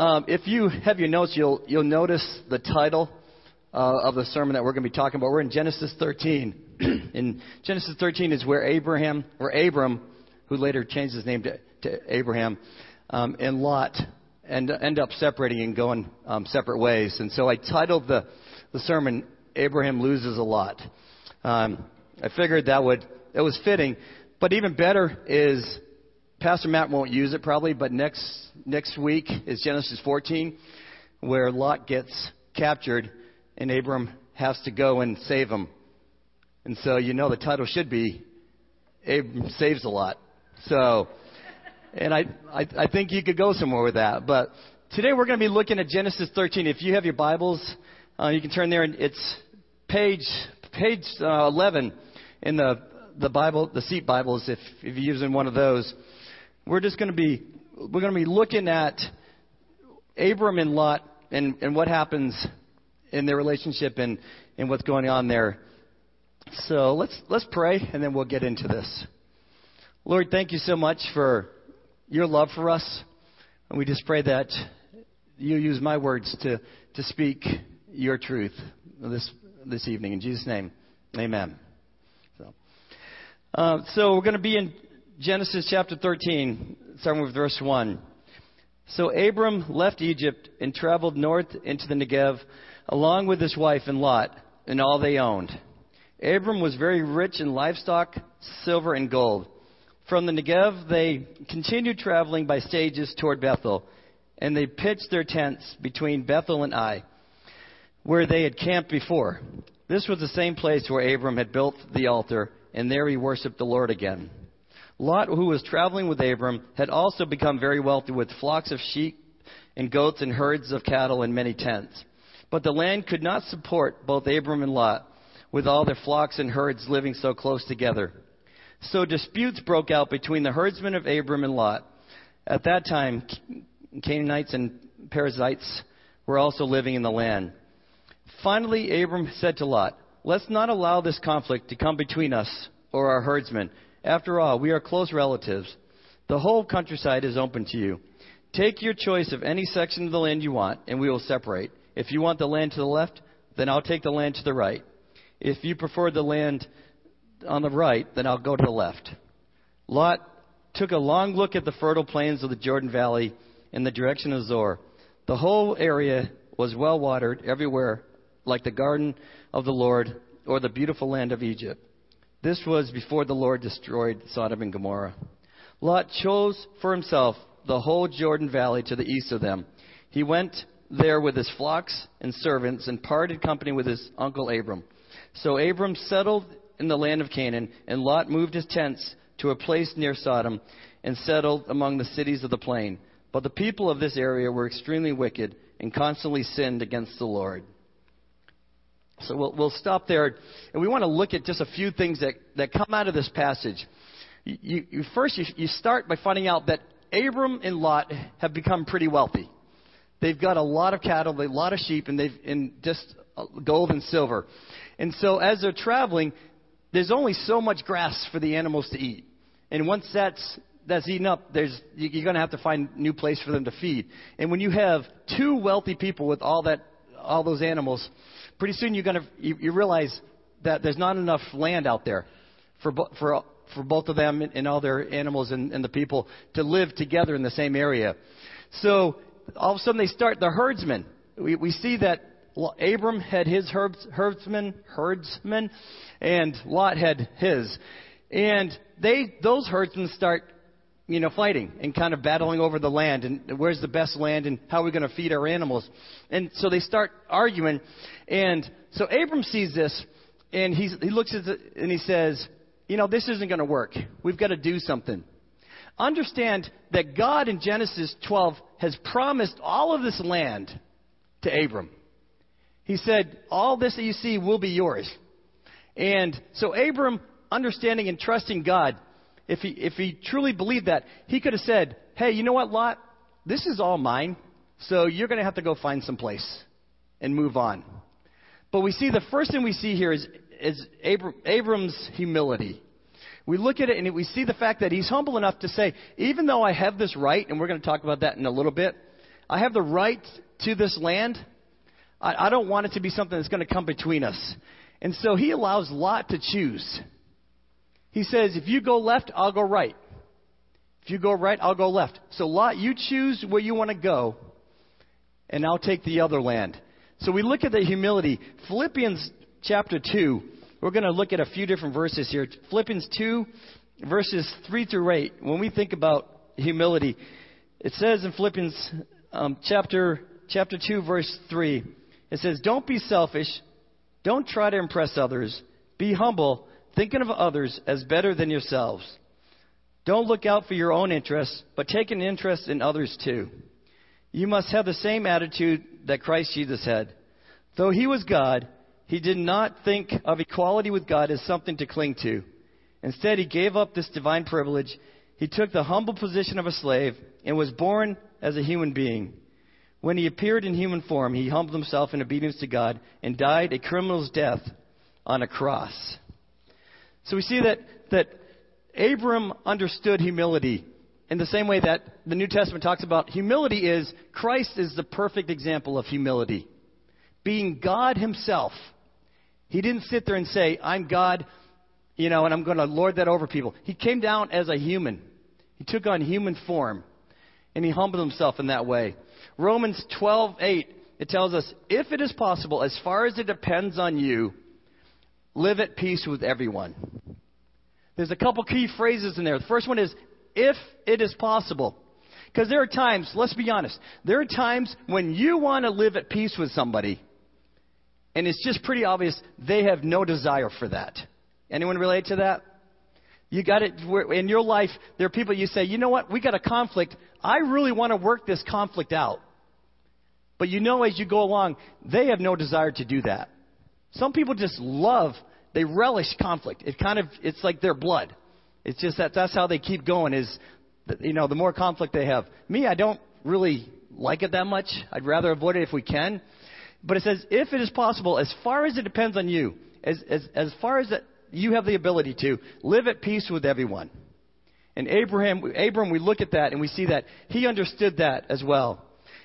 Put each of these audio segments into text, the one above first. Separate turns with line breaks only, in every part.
Um, if you have your notes, you'll you'll notice the title uh, of the sermon that we're going to be talking about. We're in Genesis 13. in Genesis 13 is where Abraham or Abram, who later changed his name to, to Abraham, um, and Lot end end up separating and going um, separate ways. And so I titled the the sermon "Abraham Loses a Lot." Um, I figured that would it was fitting, but even better is Pastor Matt won't use it probably, but next next week is Genesis 14, where Lot gets captured and Abram has to go and save him. And so you know the title should be Abram saves a lot. So, and I I, I think you could go somewhere with that. But today we're going to be looking at Genesis 13. If you have your Bibles, uh, you can turn there, and it's page page uh, 11 in the the Bible, the seat Bibles, if if you're using one of those we're just going to be we're going to be looking at Abram and Lot and, and what happens in their relationship and, and what's going on there. So let's let's pray and then we'll get into this. Lord, thank you so much for your love for us. And we just pray that you use my words to, to speak your truth this this evening. In Jesus' name. Amen. So, uh, so we're going to be in Genesis chapter 13, starting with verse 1. So Abram left Egypt and traveled north into the Negev, along with his wife and Lot, and all they owned. Abram was very rich in livestock, silver, and gold. From the Negev, they continued traveling by stages toward Bethel, and they pitched their tents between Bethel and Ai, where they had camped before. This was the same place where Abram had built the altar, and there he worshiped the Lord again. Lot, who was traveling with Abram, had also become very wealthy with flocks of sheep and goats and herds of cattle and many tents. But the land could not support both Abram and Lot, with all their flocks and herds living so close together. So disputes broke out between the herdsmen of Abram and Lot. At that time, Canaanites and Perizzites were also living in the land. Finally, Abram said to Lot, Let's not allow this conflict to come between us or our herdsmen after all, we are close relatives. The whole countryside is open to you. Take your choice of any section of the land you want, and we will separate. If you want the land to the left, then I'll take the land to the right. If you prefer the land on the right, then I'll go to the left. Lot took a long look at the fertile plains of the Jordan Valley in the direction of Zoar. The whole area was well watered everywhere, like the garden of the Lord or the beautiful land of Egypt. This was before the Lord destroyed Sodom and Gomorrah. Lot chose for himself the whole Jordan Valley to the east of them. He went there with his flocks and servants and parted company with his uncle Abram. So Abram settled in the land of Canaan, and Lot moved his tents to a place near Sodom and settled among the cities of the plain. But the people of this area were extremely wicked and constantly sinned against the Lord. So we'll, we'll stop there. And we want to look at just a few things that, that come out of this passage. You, you, first, you, you start by finding out that Abram and Lot have become pretty wealthy. They've got a lot of cattle, a lot of sheep, and they've in just uh, gold and silver. And so as they're traveling, there's only so much grass for the animals to eat. And once that's that's eaten up, there's you're going to have to find new place for them to feed. And when you have two wealthy people with all that all those animals, pretty soon you're going to you, you realize that there's not enough land out there for for for both of them and all their animals and, and the people to live together in the same area. So all of a sudden they start the herdsmen. We, we see that Abram had his herds, herdsmen, herdsmen, and Lot had his. And they, those herdsmen start you know, fighting and kind of battling over the land and where's the best land and how are we going to feed our animals. And so they start arguing. And so Abram sees this and he's, he looks at it and he says, you know, this isn't going to work. We've got to do something. Understand that God in Genesis 12 has promised all of this land to Abram. He said, all this that you see will be yours. And so Abram, understanding and trusting God, if he, if he truly believed that, he could have said, Hey, you know what, Lot? This is all mine, so you're going to have to go find some place and move on. But we see the first thing we see here is, is Abram, Abram's humility. We look at it and we see the fact that he's humble enough to say, even though I have this right, and we're going to talk about that in a little bit, I have the right to this land. I, I don't want it to be something that's going to come between us. And so he allows Lot to choose. He says, if you go left, I'll go right. If you go right, I'll go left. So Lot, you choose where you want to go, and I'll take the other land. So we look at the humility. Philippians chapter 2, we're going to look at a few different verses here. Philippians 2, verses 3 through 8. When we think about humility, it says in Philippians um, chapter, chapter 2, verse 3, it says, Don't be selfish. Don't try to impress others. Be humble, thinking of others as better than yourselves. Don't look out for your own interests, but take an interest in others too. You must have the same attitude that Christ Jesus had. Though he was God, he did not think of equality with God as something to cling to. Instead, he gave up this divine privilege. He took the humble position of a slave and was born as a human being. When he appeared in human form, he humbled himself in obedience to God and died a criminal's death on a cross. So we see that, that Abram understood humility in the same way that the New Testament talks about humility is Christ is the perfect example of humility. Being God himself. He didn't sit there and say, I'm God, you know, and I'm going to lord that over people. He came down as a human. He took on human form and he humbled himself in that way. Romans 12:8 it tells us, "If it is possible, as far as it depends on you, live at peace with everyone." There's a couple key phrases in there. The first one is, if it is possible. Because there are times, let's be honest, there are times when you want to live at peace with somebody, and it's just pretty obvious they have no desire for that. Anyone relate to that? You got it in your life. There are people you say, you know what? We got a conflict. I really want to work this conflict out. But you know, as you go along, they have no desire to do that. Some people just love they relish conflict. It kind of it's like their blood. It's just that that's how they keep going. Is you know the more conflict they have. Me, I don't really like it that much. I'd rather avoid it if we can. But it says if it is possible, as far as it depends on you, as as as far as it, you have the ability to live at peace with everyone. And Abraham, Abram, we look at that and we see that he understood that as well.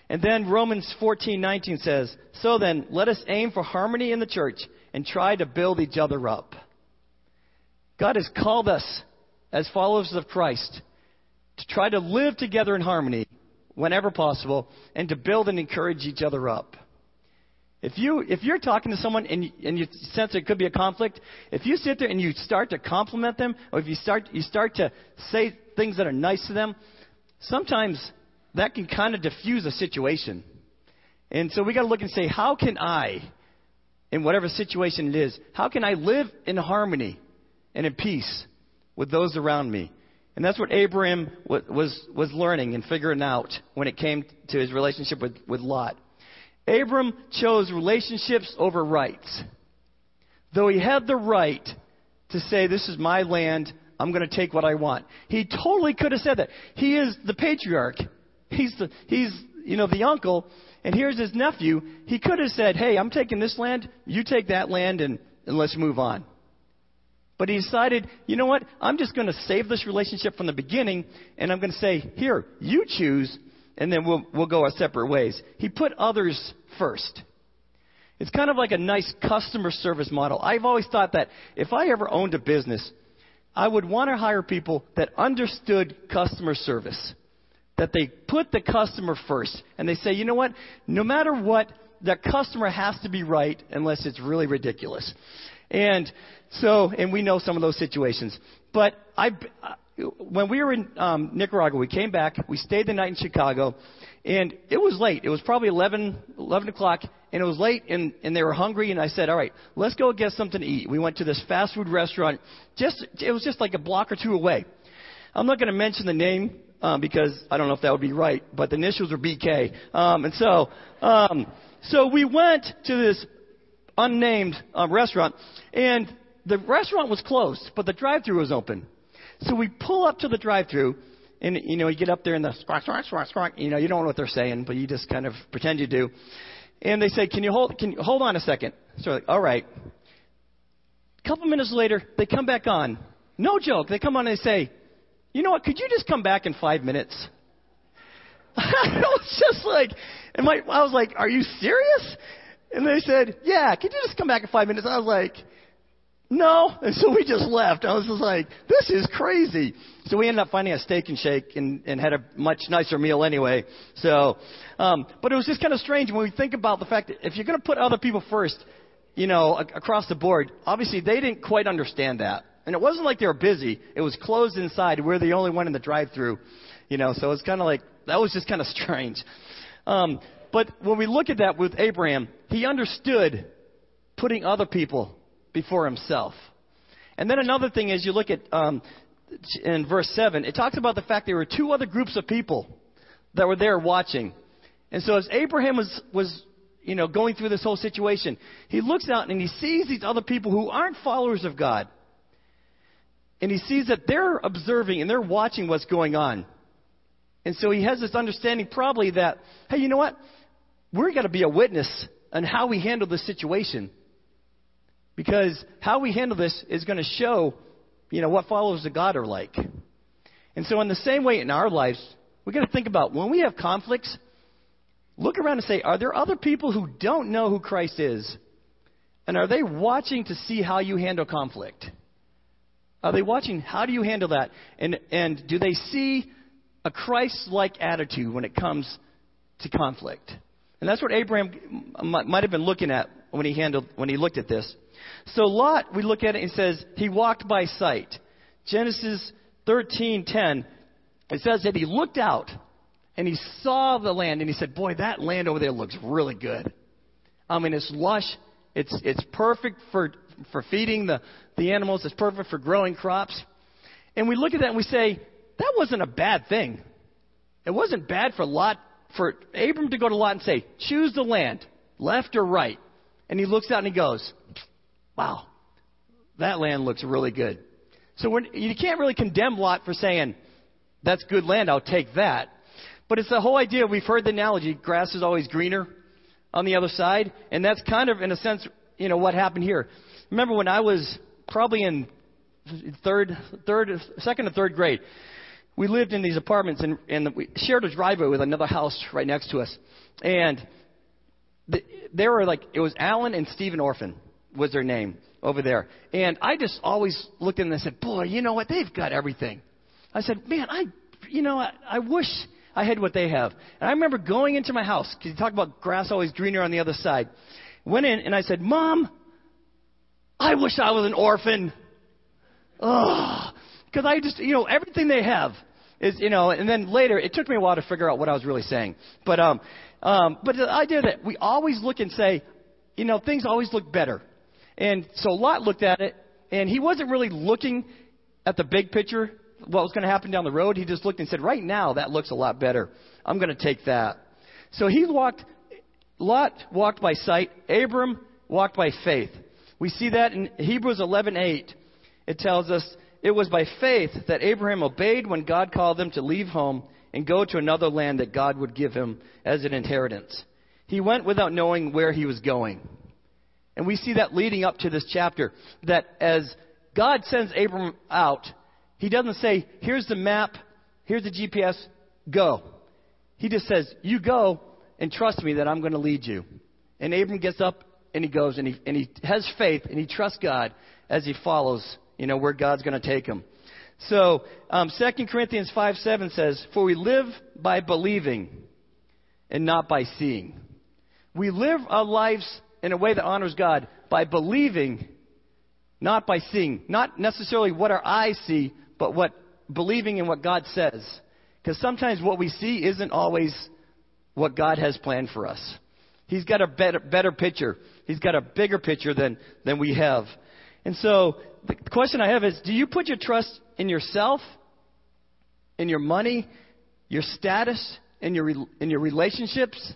And then Romans 14:19 says, "So then, let us aim for harmony in the church and try to build each other up." God has called us as followers of Christ to try to live together in harmony whenever possible and to build and encourage each other up. If you if you're talking to someone and you, and you sense there could be a conflict, if you sit there and you start to compliment them, or if you start you start to say things that are nice to them, sometimes that can kind of diffuse a situation. And so we got to look and say, how can I, in whatever situation it is, how can I live in harmony and in peace with those around me? And that's what Abraham was, was learning and figuring out when it came to his relationship with, with Lot. Abram chose relationships over rights. Though he had the right to say, This is my land, I'm going to take what I want. He totally could have said that. He is the patriarch. He's the, he's, you know, the uncle, and here's his nephew. He could have said, hey, I'm taking this land, you take that land, and, and let's move on. But he decided, you know what? I'm just going to save this relationship from the beginning, and I'm going to say, here, you choose, and then we'll, we'll go our separate ways. He put others first. It's kind of like a nice customer service model. I've always thought that if I ever owned a business, I would want to hire people that understood customer service that they put the customer first and they say, you know what? No matter what, the customer has to be right unless it's really ridiculous. And so, and we know some of those situations. But I, when we were in um, Nicaragua, we came back. We stayed the night in Chicago, and it was late. It was probably 11, 11 o'clock, and it was late, and, and they were hungry. And I said, "All right, let's go get something to eat." We went to this fast food restaurant. Just it was just like a block or two away. I'm not going to mention the name um, because I don't know if that would be right, but the initials are BK. Um, and so, um, so we went to this unnamed uh, restaurant, and the restaurant was closed, but the drive-through was open. So we pull up to the drive-through, and you know you get up there and the squawk squawk squawk squawk. You know you don't know what they're saying, but you just kind of pretend you do. And they say, "Can you hold? Can you hold on a second? So we're like, "All right." A couple minutes later, they come back on. No joke. They come on and they say, you know what? Could you just come back in five minutes? I was just like, and my, I was like, are you serious? And they said, yeah, can you just come back in five minutes? I was like, no. And so we just left. I was just like, this is crazy. So we ended up finding a steak and shake and, and had a much nicer meal anyway. So, um, but it was just kind of strange when we think about the fact that if you're going to put other people first, you know, across the board, obviously they didn't quite understand that. And it wasn't like they were busy. It was closed inside. We're the only one in the drive-through, you know. So it's kind of like that was just kind of strange. Um, but when we look at that with Abraham, he understood putting other people before himself. And then another thing is you look at um, in verse seven, it talks about the fact there were two other groups of people that were there watching. And so as Abraham was was you know going through this whole situation, he looks out and he sees these other people who aren't followers of God and he sees that they're observing and they're watching what's going on. And so he has this understanding probably that, hey, you know what? We're going to be a witness on how we handle this situation. Because how we handle this is going to show, you know, what followers of God are like. And so in the same way in our lives, we got to think about when we have conflicts, look around and say, are there other people who don't know who Christ is? And are they watching to see how you handle conflict? Are they watching? How do you handle that? And, and do they see a Christ like attitude when it comes to conflict? And that's what Abraham might have been looking at when he handled when he looked at this. So Lot, we look at it and says he walked by sight. Genesis 13:10 it says that he looked out and he saw the land and he said, "Boy, that land over there looks really good. I mean, it's lush. It's it's perfect for for feeding the, the animals. It's perfect for growing crops. And we look at that and we say, that wasn't a bad thing. It wasn't bad for Lot, for Abram to go to Lot and say, choose the land, left or right. And he looks out and he goes, wow, that land looks really good. So when, you can't really condemn Lot for saying, that's good land, I'll take that. But it's the whole idea, we've heard the analogy, grass is always greener on the other side. And that's kind of, in a sense, you know, what happened here remember when I was probably in third, third, second or third grade. We lived in these apartments and, and we shared a driveway with another house right next to us. And the, they were like, it was Alan and Stephen Orphan was their name over there. And I just always looked at them and said, boy, you know what? They've got everything. I said, man, I, you know, I, I wish I had what they have. And I remember going into my house because you talk about grass always greener on the other side. Went in and I said, Mom, I wish I was an orphan. Ugh. Because I just, you know, everything they have is, you know, and then later, it took me a while to figure out what I was really saying. But, um, um, but the idea that we always look and say, you know, things always look better. And so Lot looked at it, and he wasn't really looking at the big picture, what was going to happen down the road. He just looked and said, right now, that looks a lot better. I'm going to take that. So he walked, Lot walked by sight, Abram walked by faith. We see that in Hebrews 11:8. It tells us it was by faith that Abraham obeyed when God called him to leave home and go to another land that God would give him as an inheritance. He went without knowing where he was going. And we see that leading up to this chapter that as God sends Abram out, he doesn't say, "Here's the map, here's the GPS, go." He just says, "You go and trust me that I'm going to lead you." And Abram gets up and he goes and he, and he has faith and he trusts God as he follows, you know, where God's going to take him. So, um, 2 Corinthians 5 7 says, For we live by believing and not by seeing. We live our lives in a way that honors God by believing, not by seeing. Not necessarily what our eyes see, but what believing in what God says. Because sometimes what we see isn't always what God has planned for us. He's got a better, better picture. He's got a bigger picture than, than we have. And so the question I have is do you put your trust in yourself, in your money, your status, in your, in your relationships?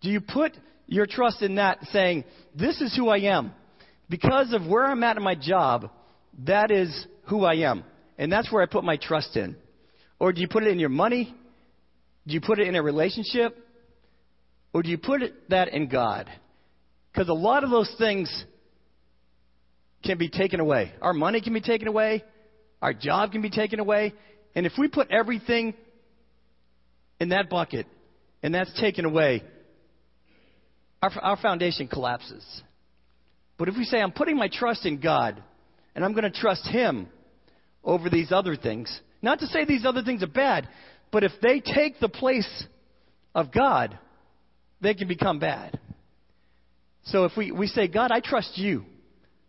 Do you put your trust in that saying, this is who I am? Because of where I'm at in my job, that is who I am. And that's where I put my trust in. Or do you put it in your money? Do you put it in a relationship? Or do you put it, that in God? Because a lot of those things can be taken away. Our money can be taken away. Our job can be taken away. And if we put everything in that bucket and that's taken away, our, our foundation collapses. But if we say, I'm putting my trust in God and I'm going to trust Him over these other things, not to say these other things are bad, but if they take the place of God, they can become bad. So if we, we say, God, I trust you,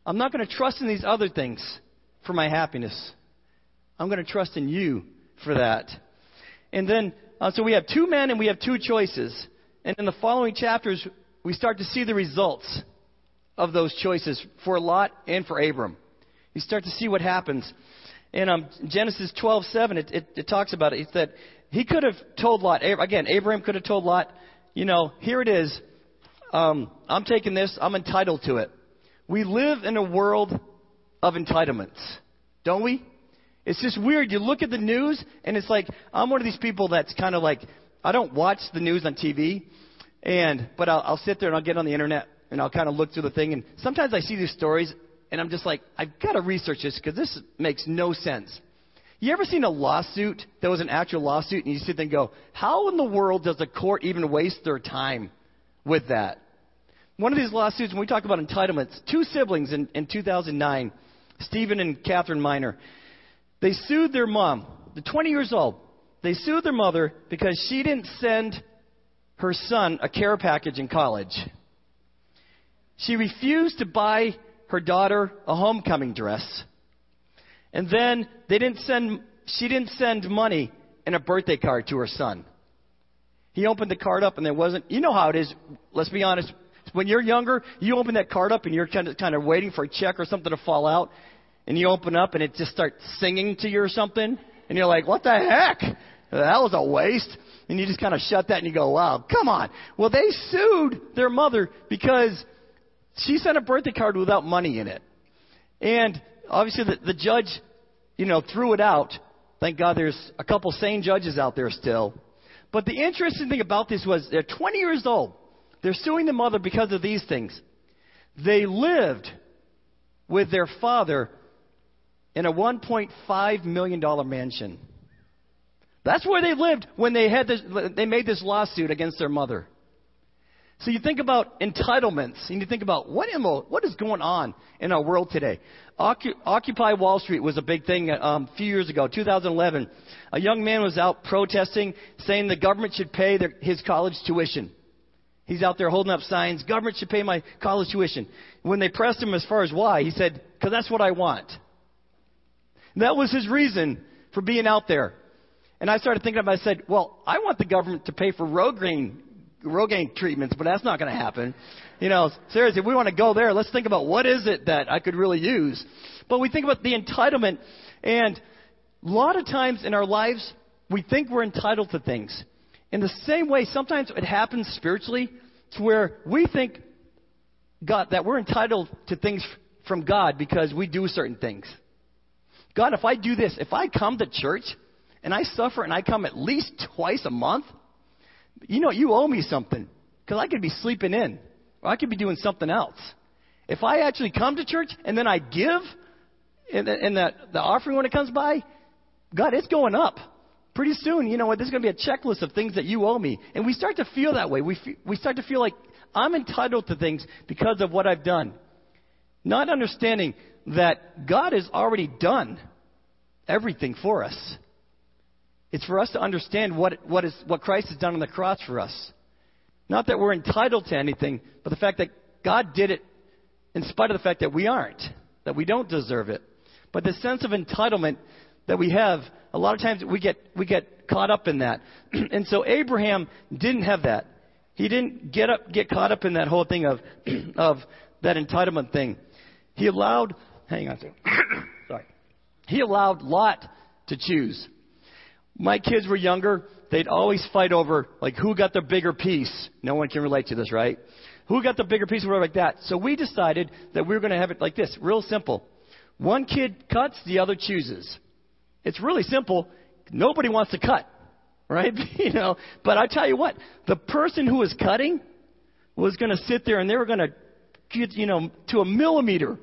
I'm not going to trust in these other things for my happiness. I'm going to trust in you for that. And then, uh, so we have two men and we have two choices. And in the following chapters, we start to see the results of those choices for Lot and for Abram. You start to see what happens. In um, Genesis 12:7, it, it, it talks about it. It's that he could have told Lot. Again, Abraham could have told Lot, you know, here it is. Um, I'm taking this. I'm entitled to it. We live in a world of entitlements, don't we? It's just weird. You look at the news, and it's like I'm one of these people that's kind of like I don't watch the news on TV, and but I'll, I'll sit there and I'll get on the internet and I'll kind of look through the thing, and sometimes I see these stories, and I'm just like, I've got to research this because this makes no sense. You ever seen a lawsuit that was an actual lawsuit, and you sit there and go, how in the world does a court even waste their time with that? One of these lawsuits, when we talk about entitlements, two siblings in, in 2009, Stephen and Catherine Miner, they sued their mom. They're 20 years old. They sued their mother because she didn't send her son a care package in college. She refused to buy her daughter a homecoming dress. And then they didn't send, she didn't send money and a birthday card to her son. He opened the card up and there wasn't, you know how it is, let's be honest. When you're younger, you open that card up and you're kind of, kind of waiting for a check or something to fall out. And you open up and it just starts singing to you or something. And you're like, what the heck? That was a waste. And you just kind of shut that and you go, wow, come on. Well, they sued their mother because she sent a birthday card without money in it. And obviously the, the judge, you know, threw it out. Thank God there's a couple sane judges out there still. But the interesting thing about this was they're 20 years old. They're suing the mother because of these things. They lived with their father in a $1.5 million mansion. That's where they lived when they had this, they made this lawsuit against their mother. So you think about entitlements, and you think about what, what is going on in our world today. Occupy Wall Street was a big thing um, a few years ago, 2011. A young man was out protesting, saying the government should pay their, his college tuition. He's out there holding up signs, government should pay my college tuition. When they pressed him as far as why, he said, because that's what I want. And that was his reason for being out there. And I started thinking about it. I said, well, I want the government to pay for Rogaine, Rogaine treatments, but that's not going to happen. You know, seriously, if we want to go there, let's think about what is it that I could really use. But we think about the entitlement. And a lot of times in our lives, we think we're entitled to things. In the same way, sometimes it happens spiritually to where we think God, that we're entitled to things from God because we do certain things. God, if I do this, if I come to church, and I suffer and I come at least twice a month, you know, you owe me something because I could be sleeping in or I could be doing something else. If I actually come to church and then I give the, in the, the offering when it comes by, God, it's going up. Pretty soon, you know what, there's going to be a checklist of things that you owe me. And we start to feel that way. We, we start to feel like I'm entitled to things because of what I've done. Not understanding that God has already done everything for us. It's for us to understand what, what, is, what Christ has done on the cross for us. Not that we're entitled to anything, but the fact that God did it in spite of the fact that we aren't, that we don't deserve it. But the sense of entitlement that we have, a lot of times we get, we get caught up in that. and so Abraham didn't have that. He didn't get up, get caught up in that whole thing of, of that entitlement thing. He allowed, hang on, sorry. He allowed Lot to choose my kids were younger, they'd always fight over like who got the bigger piece. No one can relate to this, right? Who got the bigger piece or like that. So we decided that we were going to have it like this, real simple. One kid cuts, the other chooses. It's really simple. Nobody wants to cut, right? you know, but I tell you what, the person who was cutting was going to sit there and they were going to get, you know, to a millimeter.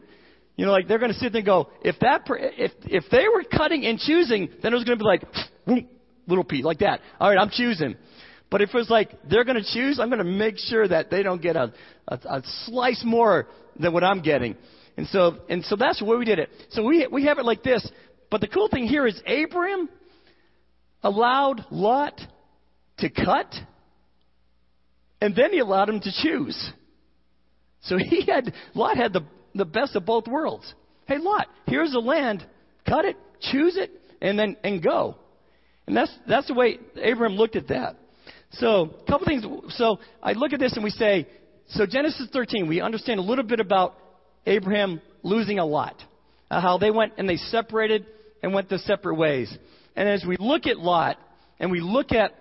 You know, like they're going to sit there and go, if that, if if they were cutting and choosing, then it was going to be like, little p, like that. All right, I'm choosing. But if it's like they're going to choose, I'm going to make sure that they don't get a, a, a slice more than what I'm getting. And so, and so that's the way we did it. So we, we have it like this. But the cool thing here is Abraham allowed Lot to cut, and then he allowed him to choose. So he had, Lot had the, the best of both worlds. Hey, Lot, here's the land. Cut it, choose it, and then, and go. And that's, that's the way Abraham looked at that. So, a couple things. So, I look at this and we say, so Genesis 13, we understand a little bit about Abraham losing a lot. Uh, how they went and they separated and went their separate ways. And as we look at Lot and we look at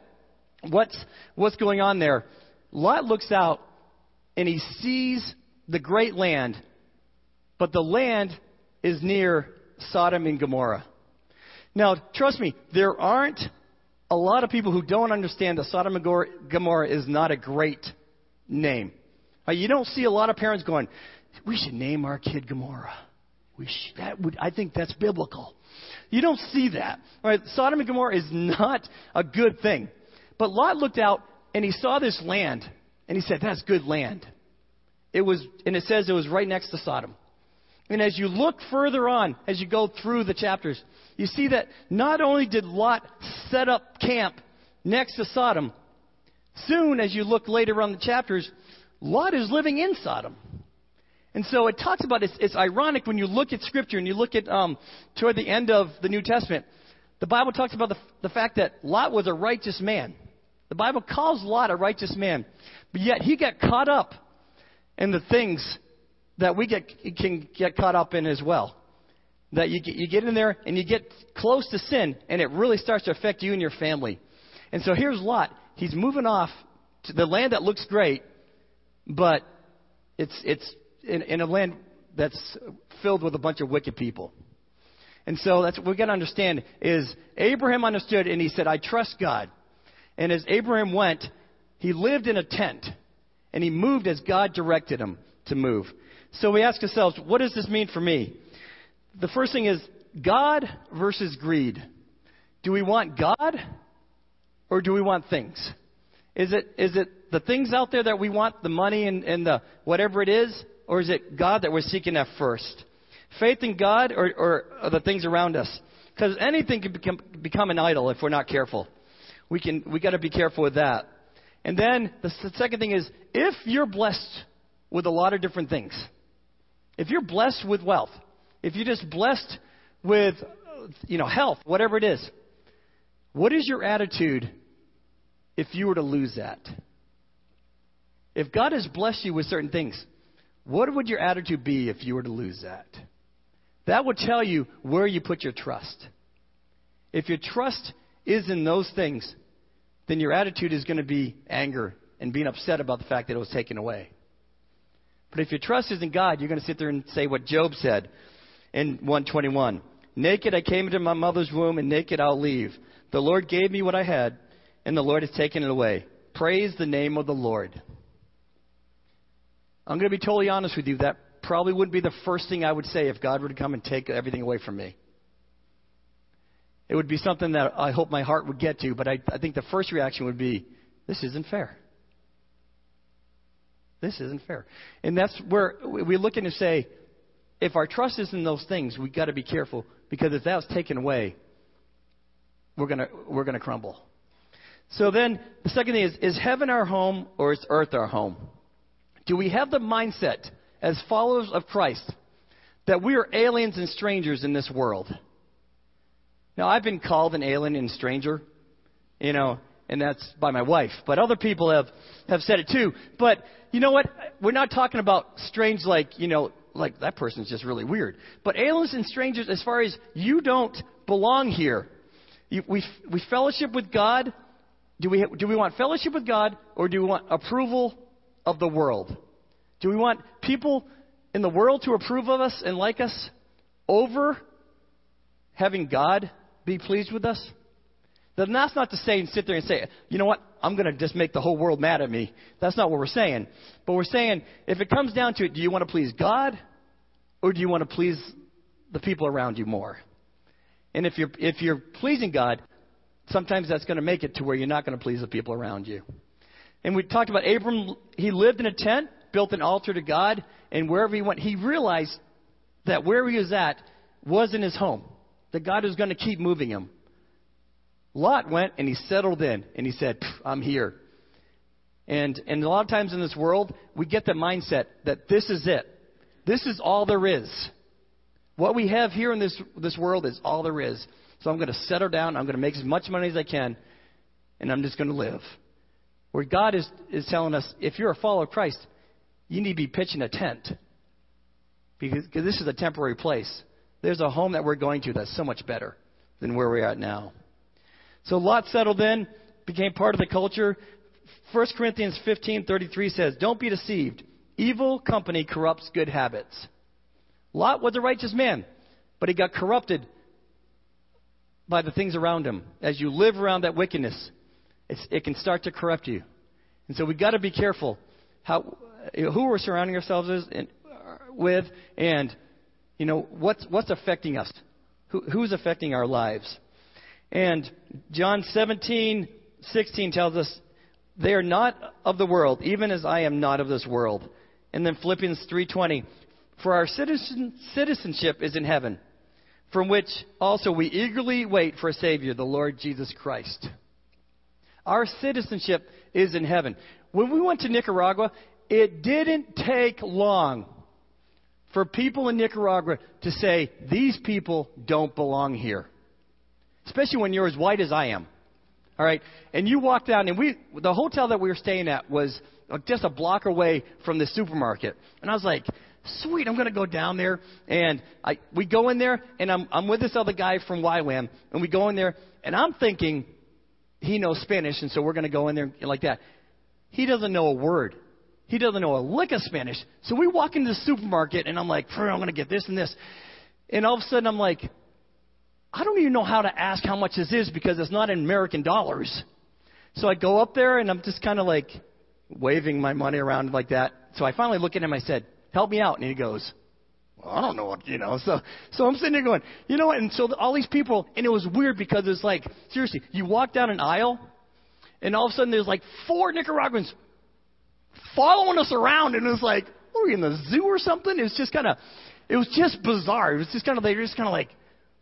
what's, what's going on there, Lot looks out and he sees the great land, but the land is near Sodom and Gomorrah. Now, trust me, there aren't a lot of people who don't understand that Sodom and Gomorrah is not a great name. Uh, you don't see a lot of parents going, "We should name our kid Gomorrah." We should, that would, I think that's biblical. You don't see that. Right, Sodom and Gomorrah is not a good thing. But Lot looked out and he saw this land and he said, "That's good land." It was, and it says it was right next to Sodom. And as you look further on, as you go through the chapters, you see that not only did Lot set up camp next to Sodom, soon as you look later on the chapters, Lot is living in Sodom. And so it talks about it's, it's ironic when you look at Scripture and you look at um, toward the end of the New Testament. The Bible talks about the, the fact that Lot was a righteous man. The Bible calls Lot a righteous man, but yet he got caught up in the things that we get can get caught up in as well. That you get, you get in there and you get close to sin, and it really starts to affect you and your family. And so here's Lot. He's moving off to the land that looks great, but it's, it's in, in a land that's filled with a bunch of wicked people. And so that's what we got to understand is Abraham understood and he said, I trust God. And as Abraham went, he lived in a tent and he moved as God directed him to move. So we ask ourselves, what does this mean for me? The first thing is God versus greed. Do we want God or do we want things? Is it, is it the things out there that we want, the money and, and the whatever it is, or is it God that we're seeking at first? Faith in God or, or, or the things around us? Because anything can become, become an idol if we're not careful. We can we got to be careful with that. And then the, the second thing is if you're blessed with a lot of different things, if you're blessed with wealth, if you're just blessed with you know health, whatever it is, what is your attitude if you were to lose that? If God has blessed you with certain things, what would your attitude be if you were to lose that? That would tell you where you put your trust. If your trust is in those things, then your attitude is going to be anger and being upset about the fact that it was taken away. But if your trust is in God, you're going to sit there and say what Job said in 121. Naked I came into my mother's womb, and naked I'll leave. The Lord gave me what I had, and the Lord has taken it away. Praise the name of the Lord. I'm going to be totally honest with you. That probably wouldn't be the first thing I would say if God were to come and take everything away from me. It would be something that I hope my heart would get to, but I, I think the first reaction would be, this isn't fair. This isn't fair. And that's where we look in and say, if our trust is in those things, we've got to be careful because if that's taken away, we're going we're going to crumble. So then the second thing is is heaven our home or is earth our home? Do we have the mindset as followers of Christ that we are aliens and strangers in this world? Now I've been called an alien and stranger, you know, and that's by my wife, but other people have have said it too. But you know what? We're not talking about strange like, you know, like that person's just really weird. But aliens and strangers as far as you don't belong here. You, we we fellowship with God do we, do we want fellowship with God or do we want approval of the world? Do we want people in the world to approve of us and like us over having God be pleased with us? Then that's not to say and sit there and say, you know what, I'm going to just make the whole world mad at me. That's not what we're saying. But we're saying, if it comes down to it, do you want to please God or do you want to please the people around you more? And if you're, if you're pleasing God, sometimes that's going to make it to where you're not going to please the people around you. And we talked about Abram, he lived in a tent, built an altar to God, and wherever he went, he realized that where he was at wasn't his home, that God was going to keep moving him. Lot went and he settled in and he said, I'm here. And, and a lot of times in this world, we get the mindset that this is it. This is all there is. What we have here in this, this world is all there is. So I'm going to settle down. I'm going to make as much money as I can. And I'm just going to live. Where God is, is telling us, if you're a follower of Christ, you need to be pitching a tent. Because, this is a temporary place. There's a home that we're going to that's so much better than where we're at now. So Lot settled in, became part of the culture. 1 Corinthians 15:33 says, "Don't be deceived. Evil company corrupts good habits." Lot was a righteous man, but he got corrupted by the things around him. As you live around that wickedness, it can start to corrupt you. And so we've got to be careful how, who we're surrounding ourselves with and you know what's what's affecting us who, who's affecting our lives and john 17 16 tells us they are not of the world, even as I am not of this world. And then Philippians 3:20, for our citizen, citizenship is in heaven, from which also we eagerly wait for a savior, the Lord Jesus Christ. Our citizenship is in heaven. When we went to Nicaragua, it didn't take long for people in Nicaragua to say, these people don't belong here. Especially when you're as white as I am. All right. And you walk down, and we, the hotel that we were staying at was uh, just a block away from the supermarket. And I was like, sweet, I'm going to go down there. And I, we go in there, and I'm, I'm with this other guy from YWAM, and we go in there, and I'm thinking he knows Spanish, and so we're going to go in there like that. He doesn't know a word. He doesn't know a lick of Spanish. So we walk into the supermarket, and I'm like, I'm going to get this and this. And all of a sudden, I'm like, I don't even know how to ask how much this is because it's not in American dollars. So I go up there and I'm just kind of like waving my money around like that. So I finally look at him. I said, "Help me out." And he goes, well, "I don't know what you know." So so I'm sitting there going, "You know what?" And so all these people, and it was weird because it's like seriously, you walk down an aisle, and all of a sudden there's like four Nicaraguans following us around, and it's like, "Are we in the zoo or something?" It was just kind of, it was just bizarre. It was just kind of they were just kind of like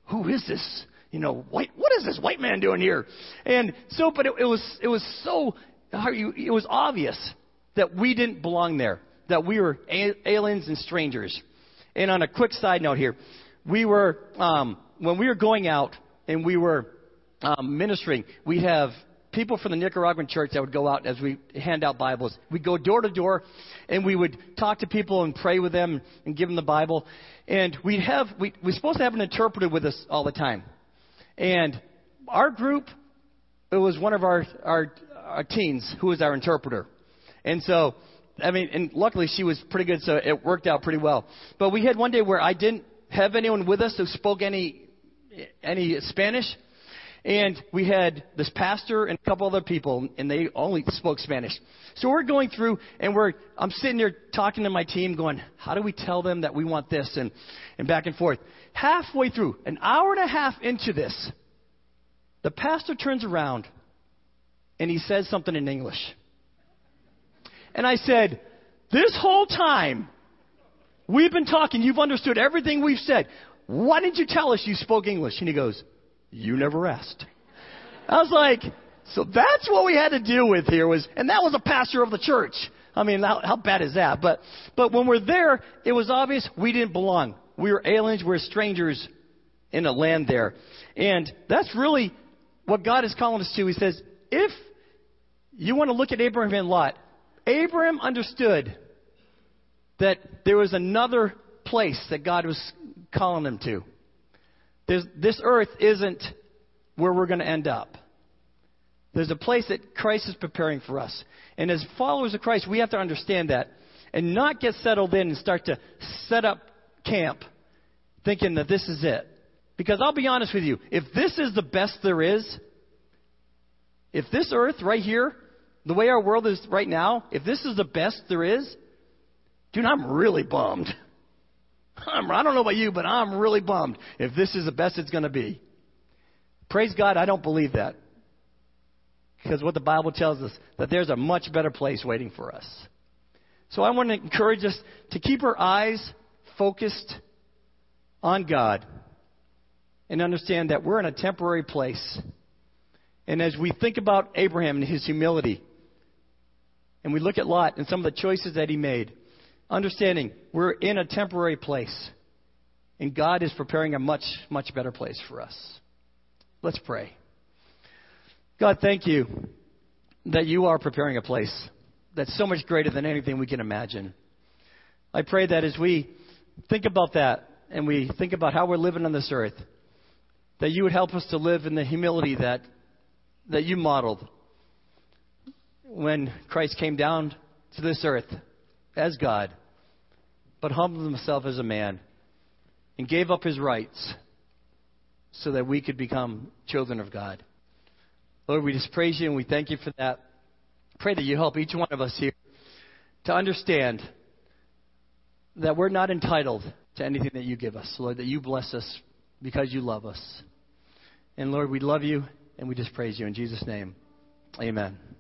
who is this? You know, white, what is this white man doing here? And so, but it, it was, it was so, it was obvious that we didn't belong there, that we were aliens and strangers. And on a quick side note here, we were, um, when we were going out and we were um, ministering, we have people from the Nicaraguan church that would go out as we hand out Bibles. We'd go door to door and we would talk to people and pray with them and give them the Bible. And we'd have, we, we're supposed to have an interpreter with us all the time. And our group, it was one of our, our, our teens who was our interpreter. And so, I mean, and luckily she was pretty good, so it worked out pretty well. But we had one day where I didn't have anyone with us who spoke any, any Spanish. And we had this pastor and a couple other people, and they only spoke Spanish. So we're going through, and we're I'm sitting there talking to my team, going, "How do we tell them that we want this?" and and back and forth. Halfway through, an hour and a half into this, the pastor turns around, and he says something in English. And I said, "This whole time, we've been talking. You've understood everything we've said. Why didn't you tell us you spoke English?" And he goes. You never asked. I was like, so that's what we had to deal with here was, and that was a pastor of the church. I mean, how, how bad is that? But, but when we're there, it was obvious we didn't belong. We were aliens, we were strangers in a land there. And that's really what God is calling us to. He says, if you want to look at Abraham and Lot, Abraham understood that there was another place that God was calling him to. There's, this earth isn't where we're going to end up. There's a place that Christ is preparing for us. And as followers of Christ, we have to understand that and not get settled in and start to set up camp thinking that this is it. Because I'll be honest with you, if this is the best there is, if this earth right here, the way our world is right now, if this is the best there is, dude, I'm really bummed. I'm, I don't know about you, but I'm really bummed if this is the best it's going to be. Praise God, I don't believe that. Because what the Bible tells us, that there's a much better place waiting for us. So I want to encourage us to keep our eyes focused on God and understand that we're in a temporary place. And as we think about Abraham and his humility, and we look at Lot and some of the choices that he made, understanding we're in a temporary place, and God is preparing a much, much better place for us. Let's pray. God, thank you that you are preparing a place that's so much greater than anything we can imagine. I pray that as we think about that and we think about how we're living on this earth, that you would help us to live in the humility that, that you modeled when Christ came down to this earth as God, but humbled himself as a man and gave up his rights so that we could become children of God. Lord, we just praise you and we thank you for that. Pray that you help each one of us here to understand that we're not entitled to anything that you give us. Lord, that you bless us because you love us. And Lord, we love you and we just praise you in Jesus' name. Amen.